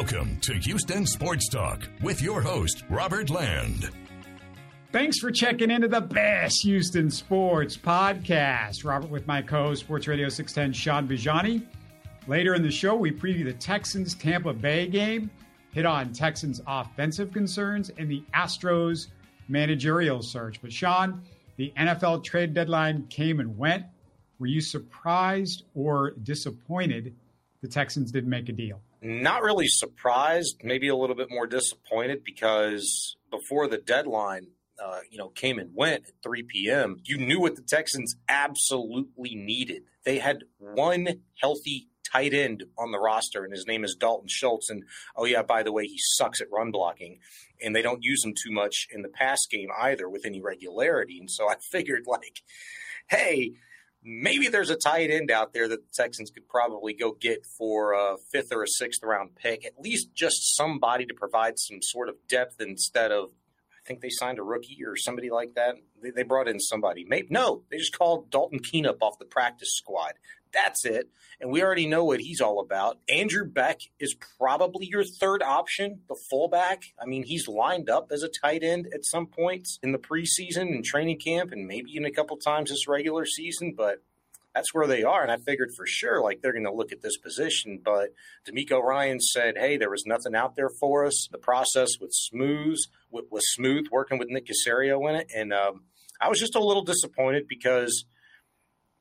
Welcome to Houston Sports Talk with your host, Robert Land. Thanks for checking into the best Houston sports podcast. Robert with my co Sports Radio 610, Shaun Bijani. Later in the show, we preview the Texans Tampa Bay game, hit on Texans offensive concerns, and the Astros managerial search. But, Shaun, the NFL trade deadline came and went. Were you surprised or disappointed the Texans didn't make a deal? Not really surprised, maybe a little bit more disappointed because before the deadline, uh, you know, came and went at 3 p.m., you knew what the Texans absolutely needed. They had one healthy tight end on the roster, and his name is Dalton Schultz. And oh, yeah, by the way, he sucks at run blocking, and they don't use him too much in the pass game either with any regularity. And so I figured, like, hey, maybe there's a tight end out there that the Texans could probably go get for a fifth or a sixth round pick, at least just somebody to provide some sort of depth instead of. I think they signed a rookie or somebody like that. They, they brought in somebody. Maybe no, they just called Dalton Keene up off the practice squad. That's it. And we already know what he's all about. Andrew Beck is probably your third option, the fullback. I mean, he's lined up as a tight end at some points in the preseason and training camp, and maybe in a couple times this regular season, but that's where they are. And I figured for sure, like they're going to look at this position. But DeMeco Ryan said, "Hey, there was nothing out there for us. The process was smooth, was smooth working with Nick Caserio in it." And um, I was just a little disappointed because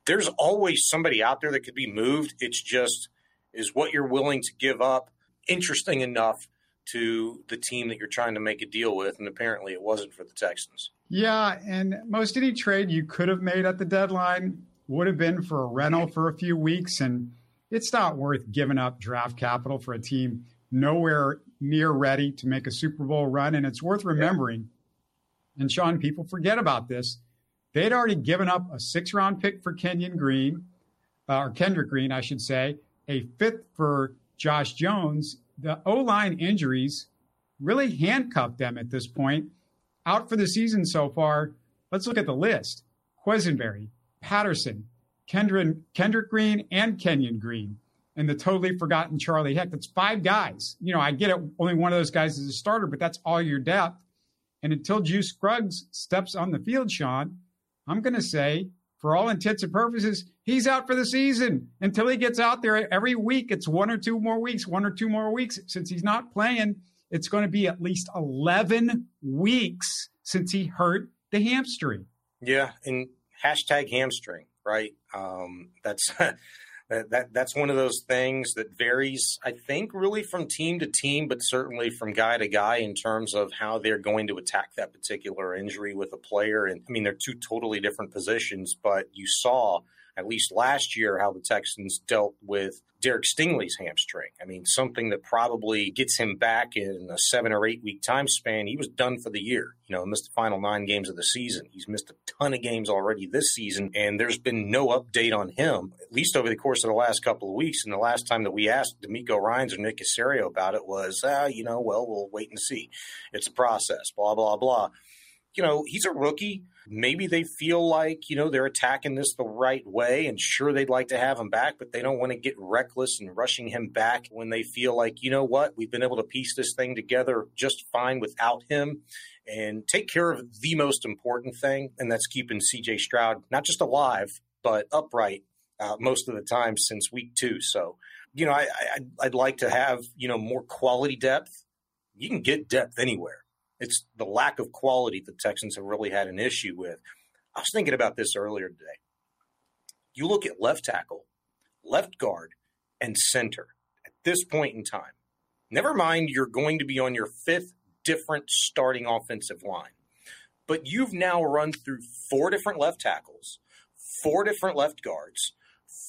there's always somebody out there that could be moved. It's just is what you're willing to give up interesting enough to the team that you're trying to make a deal with, and apparently it wasn't for the Texans. Yeah, and most any trade you could have made at the deadline would have been for a rental for a few weeks, and it's not worth giving up draft capital for a team nowhere near ready to make a Super Bowl run. And it's worth remembering, and Shaun, people forget about this They'd already given up a six round pick for Kenyon Green, uh, or Kendrick Green, I should say, a fifth for Josh Jones. The O line injuries really handcuffed them at this point. Out for the season so far. Let's look at the list Quisenberry, Patterson, Kendrick, Kendrick Green, and Kenyon Green. And the totally forgotten Charlie Heck. That's five guys. You know, I get it. Only one of those guys is a starter, but that's all your depth. And until Juice Scruggs steps on the field, Shaun, I'm going to say, for all intents and purposes, he's out for the season until he gets out there every week. It's one or two more weeks, one or two more weeks. Since he's not playing, it's going to be at least 11 weeks since he hurt the hamstring. Yeah. And hashtag hamstring, right? Um, that's. that, that that's one of those things that varies, I think, really from team to team, but certainly from guy to guy in terms of how they're going to attack that particular injury with a player. And I mean, they're two totally different positions, but you saw at least last year how the Texans dealt with Derek Stingley's hamstring. I mean, something that probably gets him back in a seven or eight week time span. He was done for the year. You know, missed the final nine games of the season. He's missed a ton of games already this season, and there's been no update on him, at least over the course of the last couple of weeks. And the last time that we asked DeMeco Ryans or Nick Caserio about it was, ah, you know, well, we'll wait and see. It's a process, blah, blah, blah. You know, he's a rookie maybe they feel like you know they're attacking this the right way and sure they'd like to have him back but they don't want to get reckless and rushing him back when they feel like you know what? We've been able to piece this thing together just fine without him. And take care of the most important thing and that's keeping CJ Stroud not just alive but upright uh, most of the time since week 2 so you know I, I I'd like to have you know more quality depth. You can get depth anywhere it's the lack of quality the Texans have really had an issue with. I was thinking about this earlier today. You look at left tackle, left guard, and center at this point in time. Never mind, you're going to be on your fifth different starting offensive line. But you've now run through four different left tackles, four different left guards,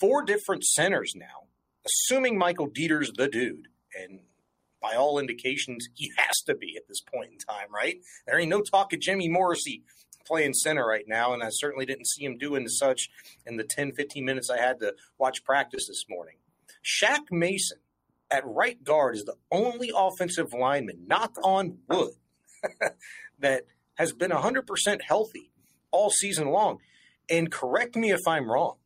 four different centers now, assuming Michael Deiter's the dude. And by all indications, he has to be at this point in time, right? There ain't no talk of Jimmy Morrissey playing center right now, and I certainly didn't see him doing such in the 10, 15 minutes I had to watch practice this morning. Shaq Mason at right guard is the only offensive lineman, knock on wood, that has been 100% healthy all season long. And correct me if I'm wrong,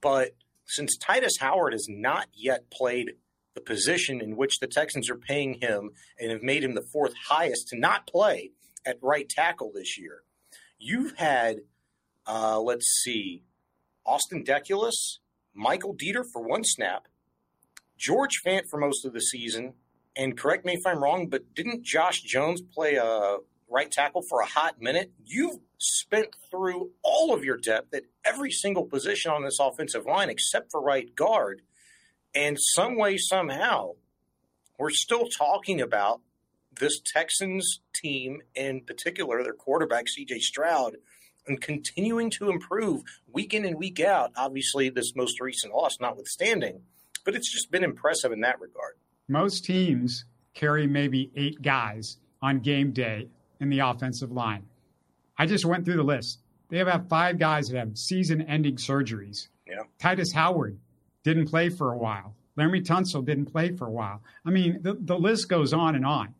but since Tytus Howard has not yet played the position in which the Texans are paying him and have made him the fourth highest to not play at right tackle this year. You've had, uh, let's see, Austin Deculus, Michael Deiter for one snap, George Fant for most of the season, and correct me if I'm wrong, but didn't Josh Jones play a right tackle for a hot minute? You've spent through all of your depth at every single position on this offensive line except for right guard. And some way, somehow, we're still talking about this Texans team, in particular, their quarterback, CJ Stroud, and continuing to improve week in and week out. Obviously, this most recent loss notwithstanding, but it's just been impressive in that regard. Most teams carry maybe eight guys on game day in the offensive line. I just went through the list. They have five guys that have season ending surgeries. Yeah. Tytus Howard didn't play for a while. Laremy Tunsil didn't play for a while. I mean, the, the list goes on and on.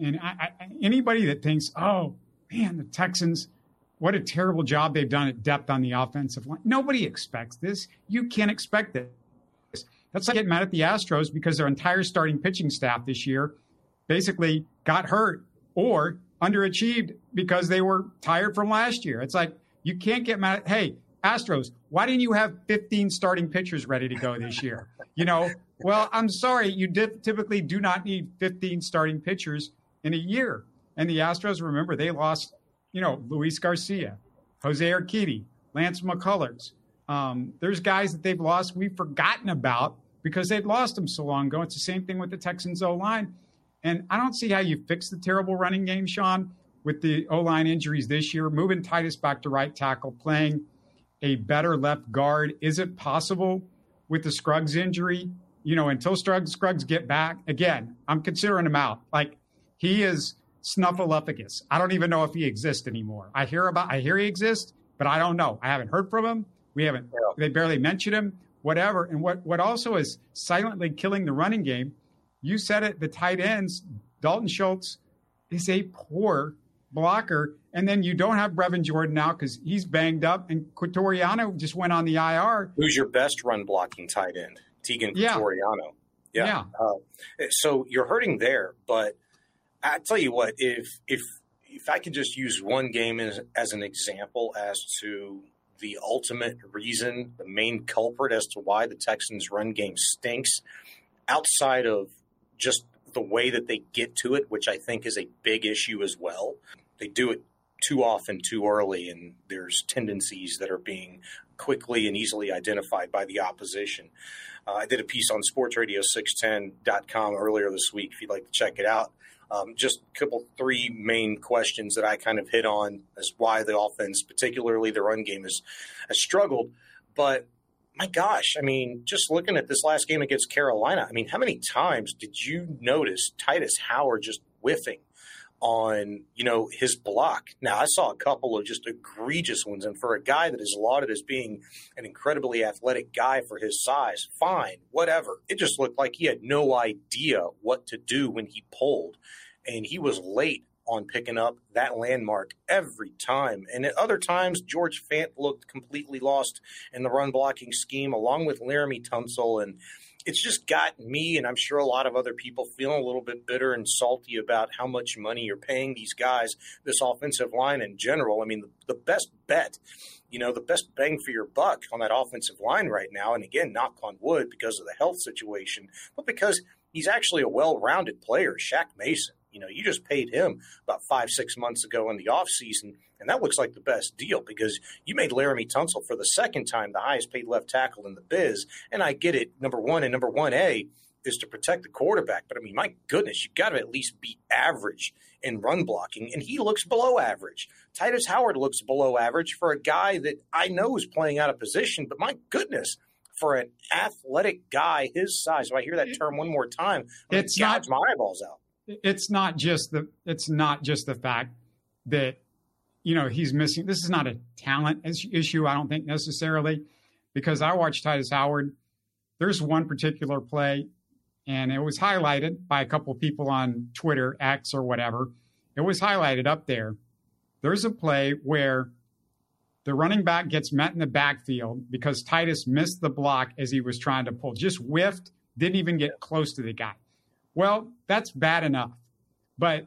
And I, I, anybody that thinks, oh, man, the Texans, what a terrible job they've done at depth on the offensive line. Nobody expects this. You can't expect this. That's like getting mad at the Astros because their entire starting pitching staff this year basically got hurt or underachieved because they were tired from last year. It's like you can't get mad at, hey, Astros, why didn't you have 15 starting pitchers ready to go this year? You know, well, I'm sorry, you did, typically do not need 15 starting pitchers in a year. And the Astros, remember, they lost, you know, Luis Garcia, Jose Urquidy, Lance McCullers. Um, there's guys that they've lost we've forgotten about because they'd lost them so long ago. It's the same thing with the Texans O line. And I don't see how you fix the terrible running game, Shaun, with the O line injuries this year, moving Tytus back to right tackle, playing a better left guard. Is it possible with the Scruggs injury? You know, until Scruggs, Scruggs get back, again, I'm considering him out. Like he is snuffleupagus. I don't even know if he exists anymore. I hear about, I hear he exists, but I don't know. I haven't heard from him. We haven't, yeah. they barely mentioned him, whatever. And what, what also is silently killing the running game you said it, the tight ends, Dalton Schultz is a poor blocker. And then you don't have Brevin Jordan now because he's banged up, and Quitoriano just went on the IR. Who's your best run blocking tight end? Teagan Quitoriano. Yeah. yeah. Uh, so you're hurting there, but I tell you what, if if if I could just use one game as, as an example as to the ultimate reason, the main culprit as to why the Texans' run game stinks, outside of just the way that they get to it, which I think is a big issue as well. They do it too often, too early, and there's tendencies that are being quickly and easily identified by the opposition. Uh, I did a piece on sportsradio610.com earlier this week if you'd like to check it out. Um, just a couple, three main questions that I kind of hit on as why the offense, particularly the run game, has, has struggled. But my gosh, I mean, just looking at this last game against Carolina, I mean, how many times did you notice Tytus Howard just whiffing on, you know, his block? Now, I saw a couple of just egregious ones, and for a guy that is lauded as being an incredibly athletic guy for his size, fine, whatever. It just looked like he had no idea what to do when he pulled, and he was late on picking up that landmark every time. And at other times, George Fant looked completely lost in the run blocking scheme, along with Laremy Tunsil. And it's just got me, and I'm sure a lot of other people, feeling a little bit bitter and salty about how much money you're paying these guys, this offensive line in general. I mean, the, the best bet you know, the best bang for your buck on that offensive line right now. And again, knock on wood because of the health situation, but because he's actually a well rounded player, Shaq Mason. You know, you just paid him about five, six months ago in the offseason, and that looks like the best deal because you made Laremy Tunsil for the second time the highest paid left tackle in the biz. And I get it, number one and number one A is to protect the quarterback. But I mean, my goodness, you've got to at least be average in run blocking, and he looks below average. Tytus Howard looks below average for a guy that I know is playing out of position, but my goodness, for an athletic guy his size, if I hear that term one more time, I'm it's not my eyeballs out it's not just the it's not just the fact that you know he's missing. This is not a talent issue. I don't think necessarily because I watched Tytus Howard. There's one particular play, and it was highlighted by a couple people on Twitter, X or whatever. It was highlighted up there. There's a play where the running back gets met in the backfield because Tytus missed the block as he was trying to pull, just whiffed didn't even get close to the guy. Well, that's bad enough. But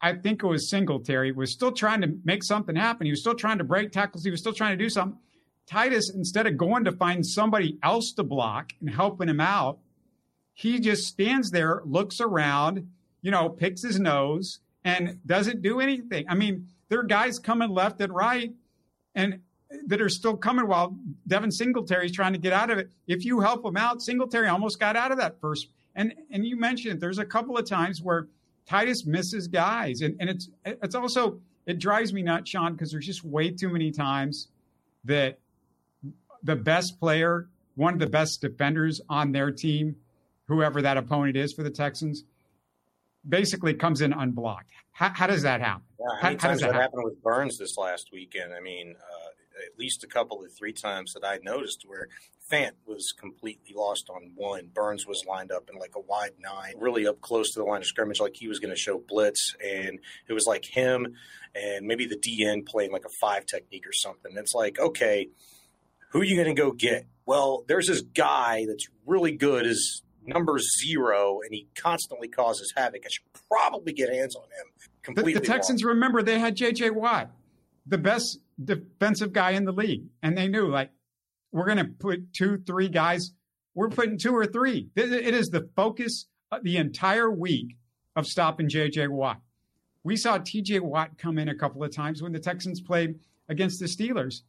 I think it was Singletary was still trying to make something happen. He was still trying to break tackles. He was still trying to do something. Tytus, instead of going to find somebody else to block and helping him out, he just stands there, looks around, you know, picks his nose, and doesn't do anything. I mean, there are guys coming left and right, and that are still coming while Devin Singletary is trying to get out of it. If you help him out, Singletary almost got out of that first. And and you mentioned there's a couple of times where Tytus misses guys, and and it's it's also it drives me nuts, Shaun, because there's just way too many times that the best player, one of the best defenders on their team, whoever that opponent is for the Texans, basically comes in unblocked. How, how does that happen? Yeah, how, many times that, that happened with Burns this last weekend? I mean, uh, at least a couple of three times that I noticed where Fant was completely lost on one. Burns was lined up in like a wide nine, really up close to the line of scrimmage, like he was going to show blitz. And it was like him and maybe the DN playing like a five technique or something. It's like, okay, who are you going to go get? Well, there's this guy that's really good as number zero, and he constantly causes havoc. I should probably get hands on him. Completely. The, the Texans wrong. remember they had J.J. Watt, the best defensive guy in the league, and they knew like we're going to put two, three guys. We're putting two or three. It is the focus the entire week of stopping J.J. Watt. We saw T.J. Watt come in a couple of times when the Texans played against the Steelers.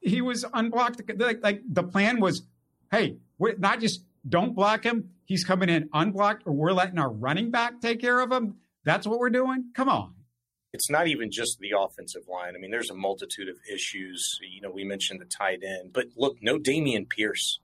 He was unblocked. Like, like the plan was, hey, not just don't block him. He's coming in unblocked, or we're letting our running back take care of him. That's what we're doing. Come on. It's not even just the offensive line. I mean, there's a multitude of issues. You know, we mentioned the tight end, but look, no Dameon Pierce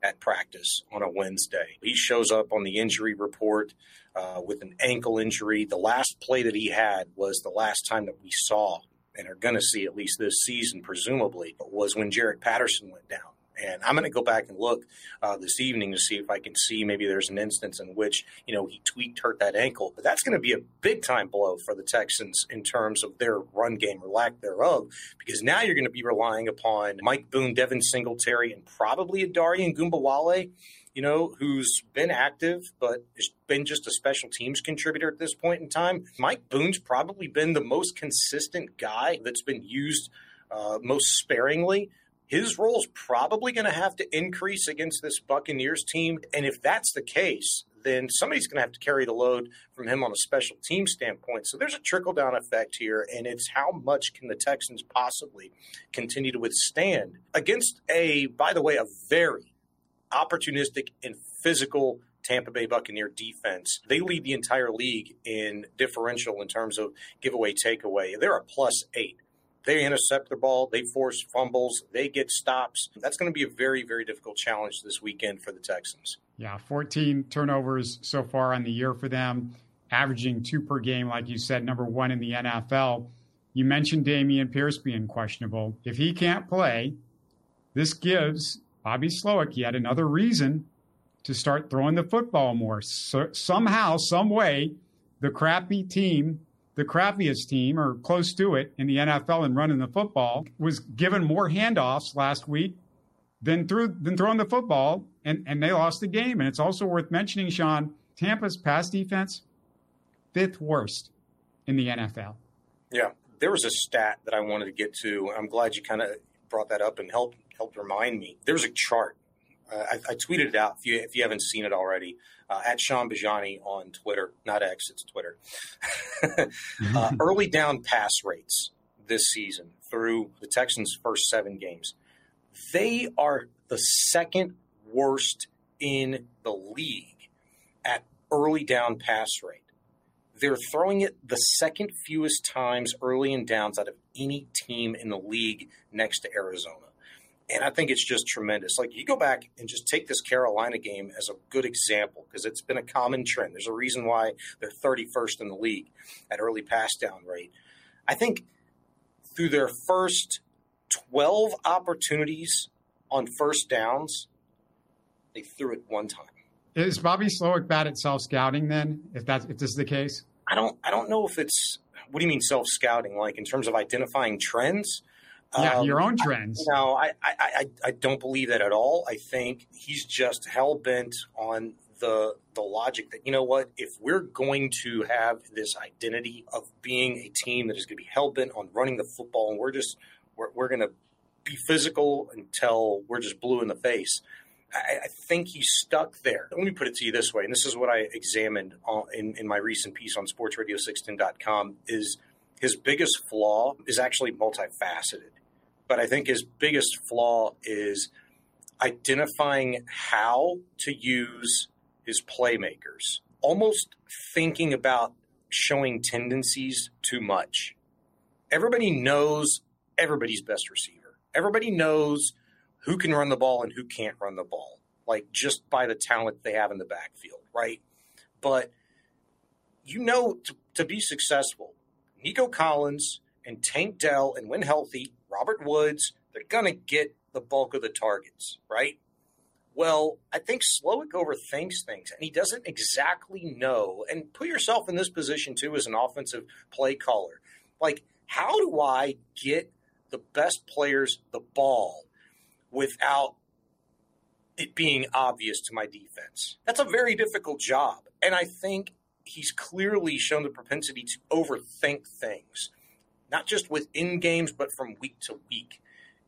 at practice on a Wednesday. He shows up on the injury report uh, with an ankle injury. The last play that he had was the last time that we saw and are going to see at least this season, presumably, was when Jarrett Patterson went down. And I'm going to go back and look uh, this evening to see if I can see maybe there's an instance in which, you know, he tweaked, hurt that ankle. But that's going to be a big time blow for the Texans in terms of their run game or lack thereof, because now you're going to be relying upon Mike Boone, Devin Singletary, and probably Adoree' Ogunbowale you know, who's been active but has been just a special teams contributor at this point in time. Mike Boone's probably been the most consistent guy that's been used uh, most sparingly his role is probably going to have to increase against this Buccaneers team. And if that's the case, then somebody's going to have to carry the load from him on a special team standpoint. So there's a trickle down effect here, and it's how much can the Texans possibly continue to withstand against a, by the way, a very opportunistic and physical Tampa Bay Buccaneer defense. They lead the entire league in differential in terms of giveaway takeaway. They're a plus eight. They intercept the ball, they force fumbles, they get stops. That's going to be a very, very difficult challenge this weekend for the Texans. Yeah, 14 turnovers so far on the year for them, averaging two per game, like you said, number one in the NFL. You mentioned Dameon Pierce being questionable. If he can't play, this gives Bobby Slowik yet another reason to start throwing the football more. So, somehow, some way, the crappy team the crappiest team or close to it in the NFL and running the football, was given more handoffs last week than threw than throwing the football, and, and they lost the game. And it's also worth mentioning, Shaun, Tampa's pass defense, fifth worst in the NFL. Yeah. There was a stat that I wanted to get to. I'm glad you kind of brought that up and helped helped remind me. There was a chart. I, I, tweeted it out if you if you haven't seen it already uh, at Shaun Bijani on Twitter, not X, it's Twitter. uh, early down pass rates this season through the Texans' first seven games, they are the second worst in the league at early down pass rate. They're throwing it the second fewest times early and downs out of any team in the league next to Arizona. And I think it's just tremendous. Like you go back and just take this Carolina game as a good example because it's been a common trend. There's a reason why they're 31st in the league at early pass down rate. I think through their first 12 opportunities on first downs, they threw it one time. Is Bobby Slowik bad at self scouting then? If that's if this is the case, I don't I don't know if it's what do you mean self scouting like in terms of identifying trends Yeah, um, your own trends. no, I, I, I, I don't believe that at all. I think he's just hell bent on the the logic that you know what if we're going to have this identity of being a team that is going to be hell bent on running the football and we're just we're, we're going to be physical until we're just blue in the face. I, I, think he's stuck there. Let me put it to you this way, and this is what I examined in, in my recent piece on sportsradio610.com, is his biggest flaw is actually multifaceted. But I think his biggest flaw is identifying how to use his playmakers, almost thinking about showing tendencies too much. Everybody knows everybody's best receiver. Everybody knows who can run the ball and who can't run the ball, like just by the talent they have in the backfield, right? But you know, to, to be successful, Nico Collins and Tank Dell, and when healthy, Robert Woods, they're going to get the bulk of the targets, right? Well, I think Slowik overthinks things, and he doesn't exactly know. And put yourself in this position too as an offensive play caller. Like, how do I get the best players the ball without it being obvious to my defense? That's a very difficult job. And I think he's clearly shown the propensity to overthink things, not just within games, but from week to week.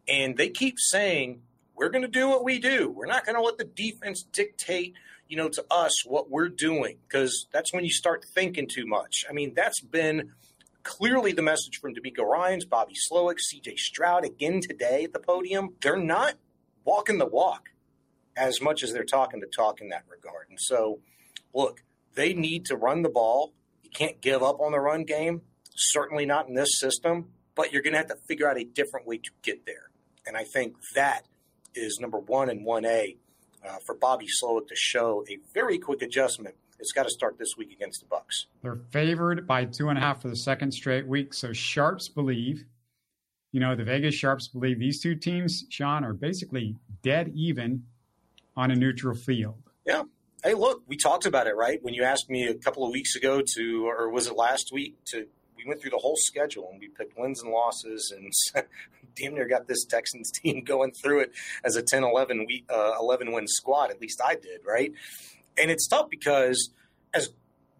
And they keep saying, we're going to do what we do. We're not going to let the defense dictate, you know, to us what we're doing because that's when you start thinking too much. I mean, that's been clearly the message from DeMeco Ryans, Bobby Slowik, CJ Stroud again today at the podium. They're not walking the walk as much as they're talking the talk in that regard. And so, look, they need to run the ball. You can't give up on the run game, certainly not in this system, but you're going to have to figure out a different way to get there. And I think that is number one and 1A uh, for Bobby Slowik to show a very quick adjustment. It's got to start this week against the Bucks. They're favored by two and a half for the second straight week. So sharps believe, you know, the Vegas sharps believe these two teams, Shaun, are basically dead even on a neutral field. Yeah. Hey, look, we talked about it, right? When you asked me a couple of weeks ago to, or was it last week, to we went through the whole schedule and we picked wins and losses and damn near got this Texans team going through it as a 10 11 week, uh, 11 win squad. At least I did, right? And it's tough because as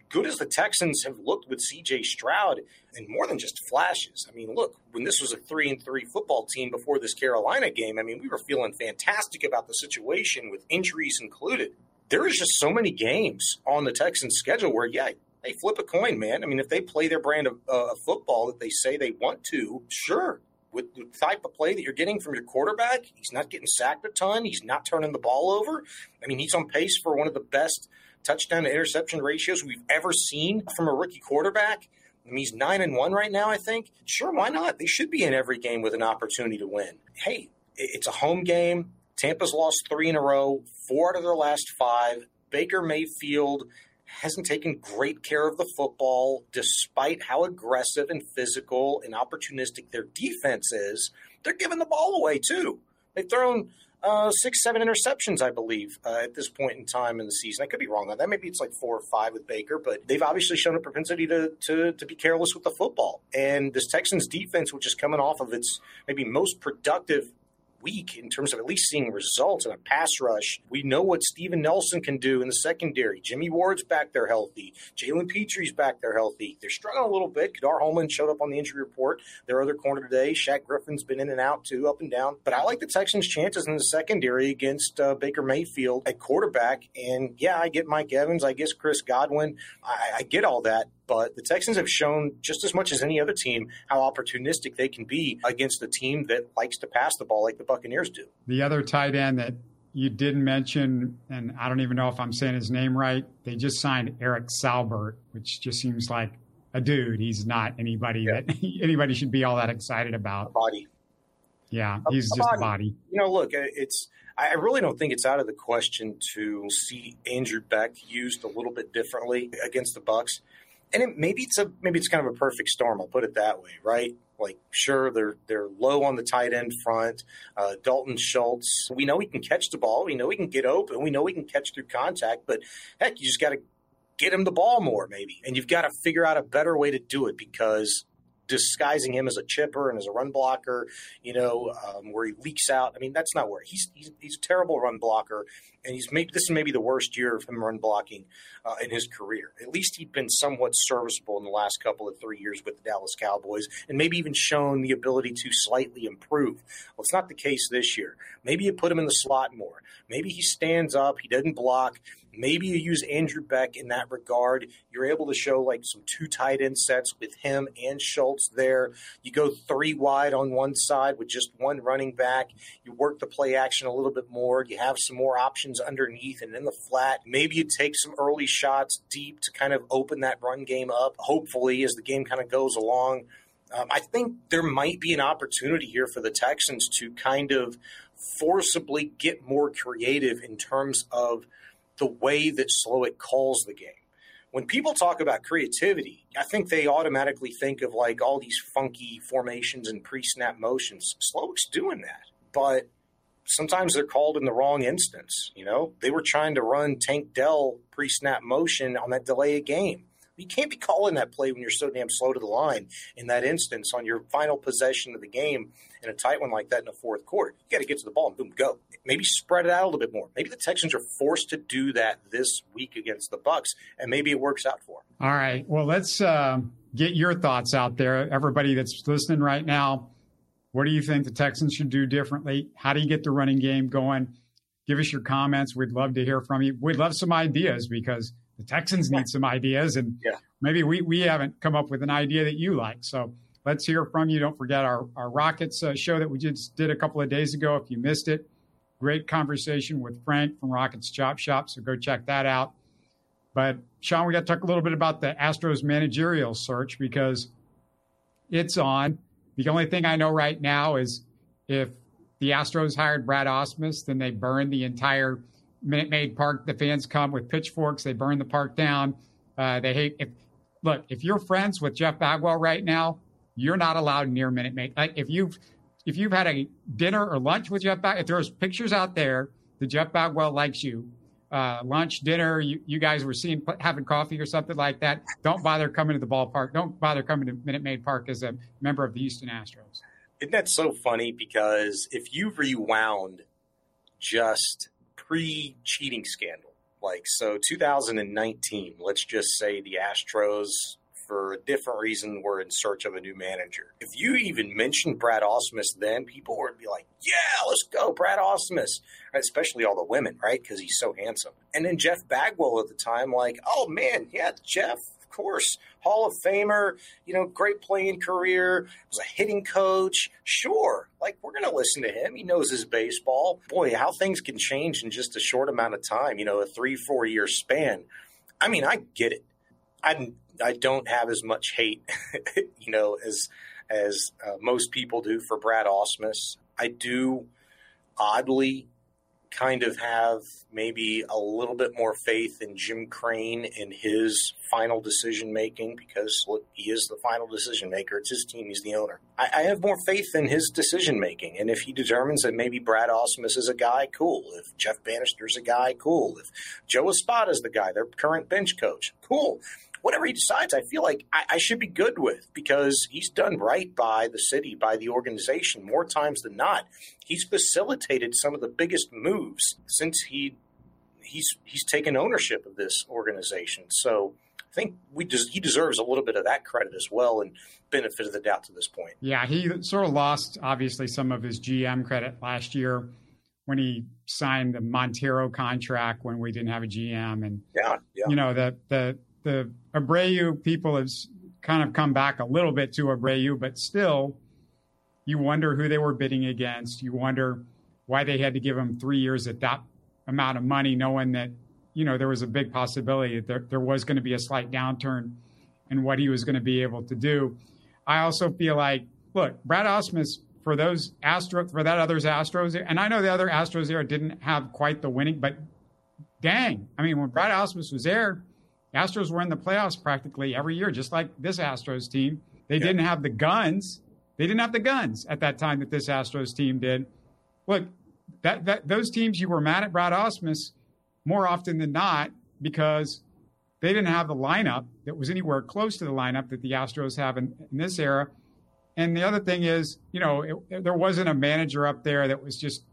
good as the Texans have looked with CJ Stroud and more than just flashes. I mean, look, when this was a 3 and 3 football team before this Carolina game, I mean, we were feeling fantastic about the situation with injuries included. There is just so many games on the Texans schedule where yeah, they flip a coin, man. I mean, if they play their brand of, uh, football that they say they want to, sure. With the type of play that you're getting from your quarterback, he's not getting sacked a ton. He's not turning the ball over. I mean, he's on pace for one of the best touchdown to interception ratios we've ever seen from a rookie quarterback. I mean, he's nine and one right now. I think. Sure, why not? They should be in every game with an opportunity to win. Hey, it's a home game. Tampa's lost three in a row, four out of their last five. Baker Mayfield hasn't taken great care of the football despite how aggressive and physical and opportunistic their defense is. They're giving the ball away too. They've thrown uh, six, seven interceptions, I believe, uh, at this point in time in the season. I could be wrong on that. Maybe it's like four or five with Baker, but they've obviously shown a propensity to, to, to be careless with the football. And this Texans defense, which is coming off of its maybe most productive week in terms of at least seeing results in a pass rush. We know what Steven Nelson can do in the secondary. Jimmy Ward's back there healthy. Jalen Pitre's back there healthy. They're struggling a little bit. Ka'dar Hollman showed up on the injury report. Their other corner today. Shaq Griffin's been in and out too, up and down. But I like the Texans' chances in the secondary against uh, Baker Mayfield at quarterback. And yeah, I get Mike Evans. I guess Chris Godwin. I, I get all that. But the Texans have shown just as much as any other team how opportunistic they can be against a team that likes to pass the ball like the Buccaneers do. The other tight end that you didn't mention, and I don't even know if I'm saying his name right, they just signed Eric Saubert, which just seems like a dude. He's not anybody yeah. that anybody should be all that excited about. A body. Yeah, he's a just body. a body. You know, look, uh, it's I really don't think it's out of the question to see Andrew Beck used a little bit differently against the Bucks and it, maybe it's a maybe it's kind of a perfect storm. I'll put it that way, right? Like, sure, they're they're low on the tight end front. Uh, Dalton Schultz, we know he can catch the ball. We know he can get open. We know he can catch through contact. But heck, you just got to get him the ball more, maybe, and you've got to figure out a better way to do it because disguising him as a chipper and as a run blocker, you know, um, where he leaks out. I mean, that's not where he's, he's, he's a terrible run blocker, and he's maybe this is maybe the worst year of him run blocking uh, in his career. At least he'd been somewhat serviceable in the last couple of three years with the Dallas Cowboys, and maybe even shown the ability to slightly improve. Well, it's not the case this year. Maybe you put him in the slot more. Maybe he stands up, he doesn't block Maybe you use Andrew Beck in that regard. You're able to show like some two tight end sets with him and Schultz there. You go three wide on one side with just one running back. You work the play action a little bit more. You have some more options underneath and in the flat. Maybe you take some early shots deep to kind of open that run game up, hopefully, as the game kind of goes along. Um, I think there might be an opportunity here for the Texans to kind of forcibly get more creative in terms of the way that Slowik calls the game. When people talk about creativity, I think they automatically think of like all these funky formations and pre snap motions. Slowik's doing that. But sometimes they're called in the wrong instance. You know, they were trying to run Tank Dell pre snap motion on that delay of game. You can't be calling that play when you're so damn slow to the line in that instance on your final possession of the game in a tight one like that in the fourth quarter. You got to get to the ball and boom, go. Maybe spread it out a little bit more. Maybe the Texans are forced to do that this week against the Bucks, and maybe it works out for them. All right. Well, let's uh, get your thoughts out there. Everybody that's listening right now, what do you think the Texans should do differently? How do you get the running game going? Give us your comments. We'd love to hear from you. We'd love some ideas because – the Texans need some ideas, and yeah. maybe we, we haven't come up with an idea that you like. So let's hear from you. Don't forget our, our Rockets uh, show that we just did a couple of days ago. If you missed it, great conversation with Frank from Rockets Chop Shop. So go check that out. But Shaun, we got to talk a little bit about the Astros managerial search because it's on. The only thing I know right now is if the Astros hired Brad Ausmus, then they burned the entire Minute Maid Park, the fans come with pitchforks. They burn the park down. Uh, they hate. If, look, if you're friends with Jeff Bagwell right now, you're not allowed near Minute Maid. Like if you've if you've had a dinner or lunch with Jeff Bagwell, if there's pictures out there that Jeff Bagwell likes you, uh, lunch, dinner, you, you guys were seeing having coffee or something like that, don't bother coming to the ballpark. Don't bother coming to Minute Maid Park as a member of the Houston Astros. Isn't that so funny? Because if you rewound just pre cheating scandal. Like, so 2019, let's just say the Astros, for a different reason, were in search of a new manager. If you even mentioned Brad Ausmus then, people would be like, yeah, let's go, Brad Ausmus. Especially all the women, right? Because he's so handsome. And then Jeff Bagwell at the time, like, oh man, yeah, Jeff, course, Hall of Famer, you know, great playing career, was a hitting coach. Sure, like we're going to listen to him. He knows his baseball. Boy, how things can change in just a short amount of time, you know, a three, four year span. I mean, I get it. I, I don't have as much hate, you know, as as uh, most people do for Brad Ausmus. I do oddly kind of have maybe a little bit more faith in Jim Crane in his final decision making because look, he is the final decision maker. It's his team. He's the owner. I, I have more faith in his decision making. And if he determines that maybe Brad Ausmus is a guy, cool. If Jeff Banister's a guy, cool. If Joe Espada is the guy, their current bench coach, cool whatever he decides, I feel like I, I, should be good with because he's done right by the city, by the organization more times than not. He's facilitated some of the biggest moves since he he's he's taken ownership of this organization. So I think we des- he deserves a little bit of that credit as well and benefit of the doubt to this point. Yeah, he sort of lost obviously some of his GM credit last year when he signed the Montero contract when we didn't have a GM and yeah, yeah. you know the the the Abreu people have kind of come back a little bit to Abreu, but still, you wonder who they were bidding against. You wonder why they had to give him three years at that amount of money, knowing that you know there was a big possibility that there, there was going to be a slight downturn in what he was going to be able to do. I also feel like, look, Brad Ausmus for those Astros for that other's Astros, and I know the other Astros there didn't have quite the winning, but dang, I mean when Brad Ausmus was there Astros were in the playoffs practically every year, just like this Astros team. They yeah. didn't have the guns. They didn't have the guns at that time that this Astros team did. Look, that, that those teams you were mad at Brad Ausmus more often than not because they didn't have the lineup that was anywhere close to the lineup that the Astros have in, in this era. And the other thing is, you know, it, it, there wasn't a manager up there that was just,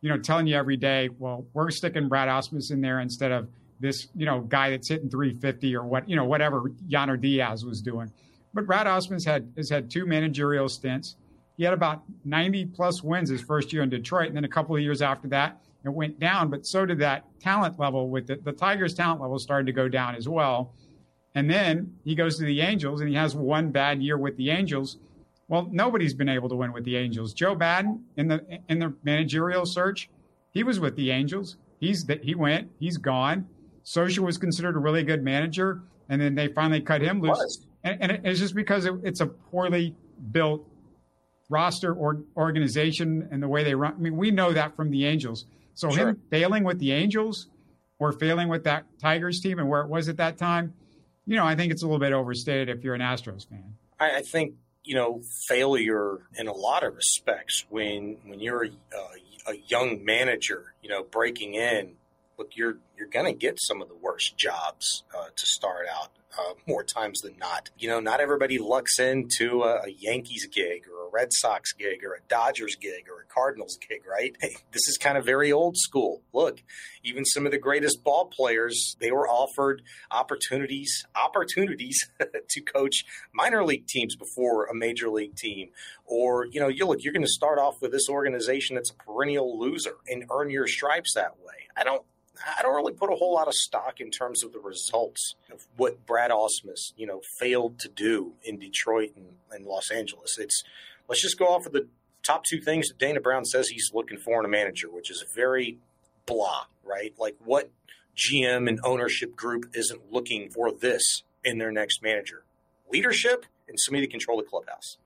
you know, telling you every day, well, we're sticking Brad Ausmus in there instead of this, you know, guy that's hitting 350 or what, you know, whatever Yainer Diaz was doing. But Brad Ausmus had has had two managerial stints. He had about 90 plus wins his first year in Detroit, and then a couple of years after that, it went down. But so did that talent level. With the, the Tigers' talent level started to go down as well. And then he goes to the Angels, and he has one bad year with the Angels. Well, nobody's been able to win with the Angels. Joe Maddon in the in the managerial search, he was with the Angels. He's he went. He's gone. Scioscia was considered a really good manager, and then they finally cut him loose. And, and, it's just because it, it's a poorly built roster or organization and the way they run. I mean, we know that from the Angels. So sure. him failing with the Angels or failing with that Tigers team and where it was at that time, you know, I think it's a little bit overstated if you're an Astros fan. I, I think you know failure in a lot of respects when when you're a, a young manager, you know, breaking in. Look, you're you're going to get some of the worst jobs uh, to start out uh, more times than not. You know, not everybody lucks into a, a Yankees gig or a Red Sox gig or a Dodgers gig or a Cardinals gig, right? Hey, this is kind of very old school. Look, even some of the greatest ball players, they were offered opportunities, opportunities to coach minor league teams before a major league team. Or, you know, you look, you're going to start off with this organization that's a perennial loser and earn your stripes that way. I don't I don't really put a whole lot of stock in terms of the results of what Brad Ausmus, you know, failed to do in Detroit and, and Los Angeles. It's let's just go off of the top two things that Dana Brown says he's looking for in a manager, which is very blah, right? Like what GM and ownership group isn't looking for this in their next manager? Leadership and somebody to control the clubhouse.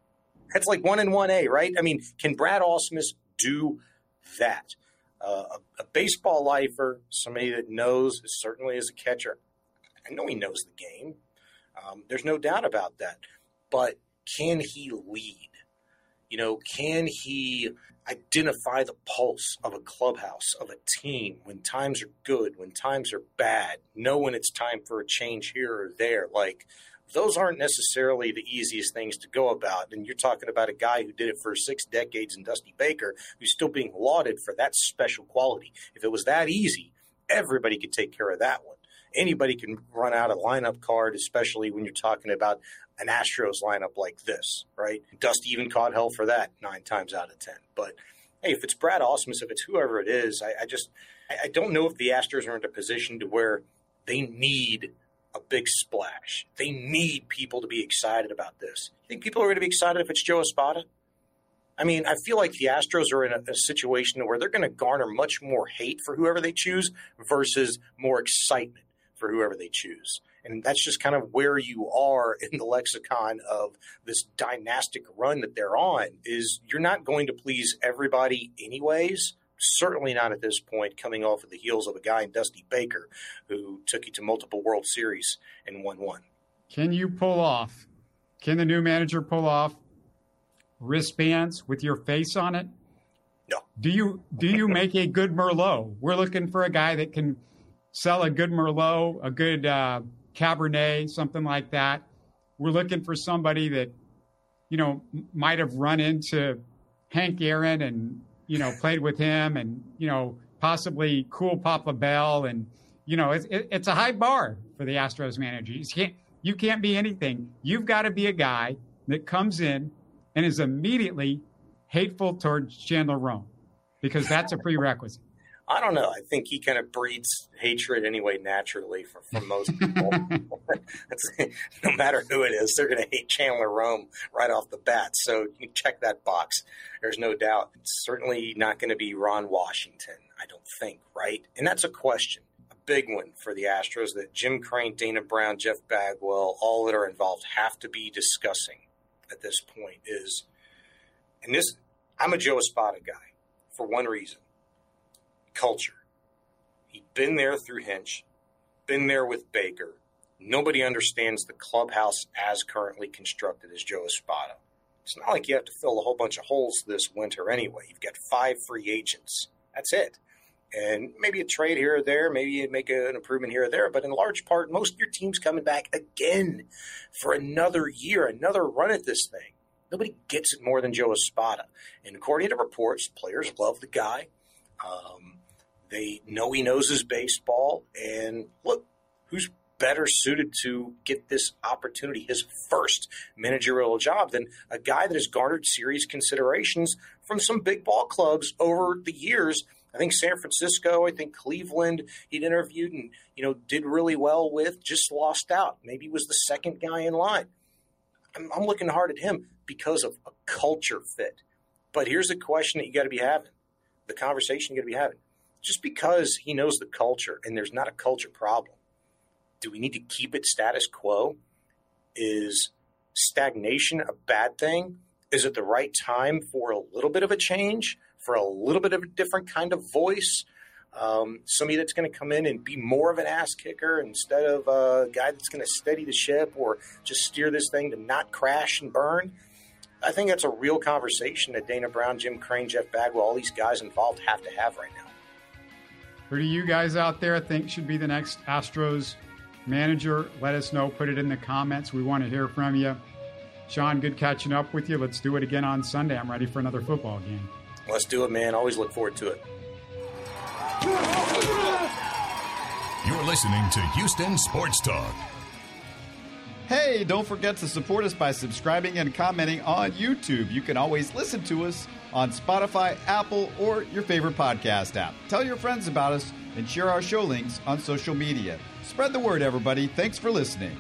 That's like one in one A, right? I mean, can Brad Ausmus do that? Uh, a, a, baseball lifer, somebody that knows, certainly as a catcher, I know he knows the game. Um, there's no doubt about that. But can he lead? You know, can he identify the pulse of a clubhouse, of a team when times are good, when times are bad, know when it's time for a change here or there? Like, those aren't necessarily the easiest things to go about. And you're talking about a guy who did it for six decades in Dusty Baker, who's still being lauded for that special quality. If it was that easy, everybody could take care of that one. Anybody can run out a lineup card, especially when you're talking about an Astros lineup like this, right? Dusty even caught hell for that nine times out of ten. But hey, if it's Brad Ausmus, if it's whoever it is, I, I just I don't know if the Astros are in a position to where they need a big splash. They need people to be excited about this. You think people are going to be excited if it's Joe Espada? I mean, I feel like the Astros are in a, a situation where they're going to garner much more hate for whoever they choose versus more excitement for whoever they choose. And that's just kind of where you are in the lexicon of this dynastic run that they're on is you're not going to please everybody anyways certainly not at this point coming off of the heels of a guy in Dusty Baker who took you to multiple World Series and won one. Can you pull off? Can the new manager pull off wristbands with your face on it? No. Do you do you make a good Merlot? We're looking for a guy that can sell a good Merlot, a good uh, Cabernet, something like that. We're looking for somebody that, you know, might have run into Hank Aaron and you know, played with him and, you know, possibly cool Papa Bell. And, you know, it's, it, it's a high bar for the Astros manager. You can't, you can't be anything. You've got to be a guy that comes in and is immediately hateful towards Chandler Rome because that's a prerequisite. I don't know. I think he kind of breeds hatred anyway, naturally for, for most people. no matter who it is, they're going to hate Chandler Rome right off the bat. So you check that box. There's no doubt. It's certainly not going to be Ron Washington, I don't think, right? And that's a question, a big one for the Astros that Jim Crane, Dana Brown, Jeff Bagwell, all that are involved have to be discussing at this point is, and this, I'm a Joe Espada guy for one reason culture. He'd been there through Hinch, been there with Baker. Nobody understands the clubhouse as currently constructed as Joe Espada. It's not like you have to fill a whole bunch of holes this winter anyway. You've got five free agents. That's it. And maybe a trade here or there, maybe you make an improvement here or there, but in large part, most of your team's coming back again for another year, another run at this thing. Nobody gets it more than Joe Espada. And according to reports, players love the guy. Um, they know he knows his baseball. And look, who's better suited to get this opportunity, his first managerial job, than a guy that has garnered serious considerations from some big ball clubs over the years. I think San Francisco, I think Cleveland, he'd interviewed and you know did really well with, just lost out. Maybe was the second guy in line. I'm, I'm looking hard at him because of a culture fit. But here's the question that you got to be having, the conversation you got to be having. Just because he knows the culture and there's not a culture problem, do we need to keep it status quo? Is stagnation a bad thing? Is it the right time for a little bit of a change, for a little bit of a different kind of voice? Um, somebody that's going to come in and be more of an ass kicker instead of a guy that's going to steady the ship or just steer this thing to not crash and burn. I think that's a real conversation that Dana Brown, Jim Crane, Jeff Bagwell, all these guys involved have to have right now. Who do you guys out there think should be the next Astros manager? Let us know. Put it in the comments. We want to hear from you. Shaun, good catching up with you. Let's do it again on Sunday. I'm ready for another football game. Let's do it, man. Always look forward to it. You're listening to Houston Sports Talk. Hey, don't forget to support us by subscribing and commenting on YouTube. You can always listen to us on Spotify, Apple, or your favorite podcast app. Tell your friends about us and share our show links on social media. Spread the word, everybody. Thanks for listening.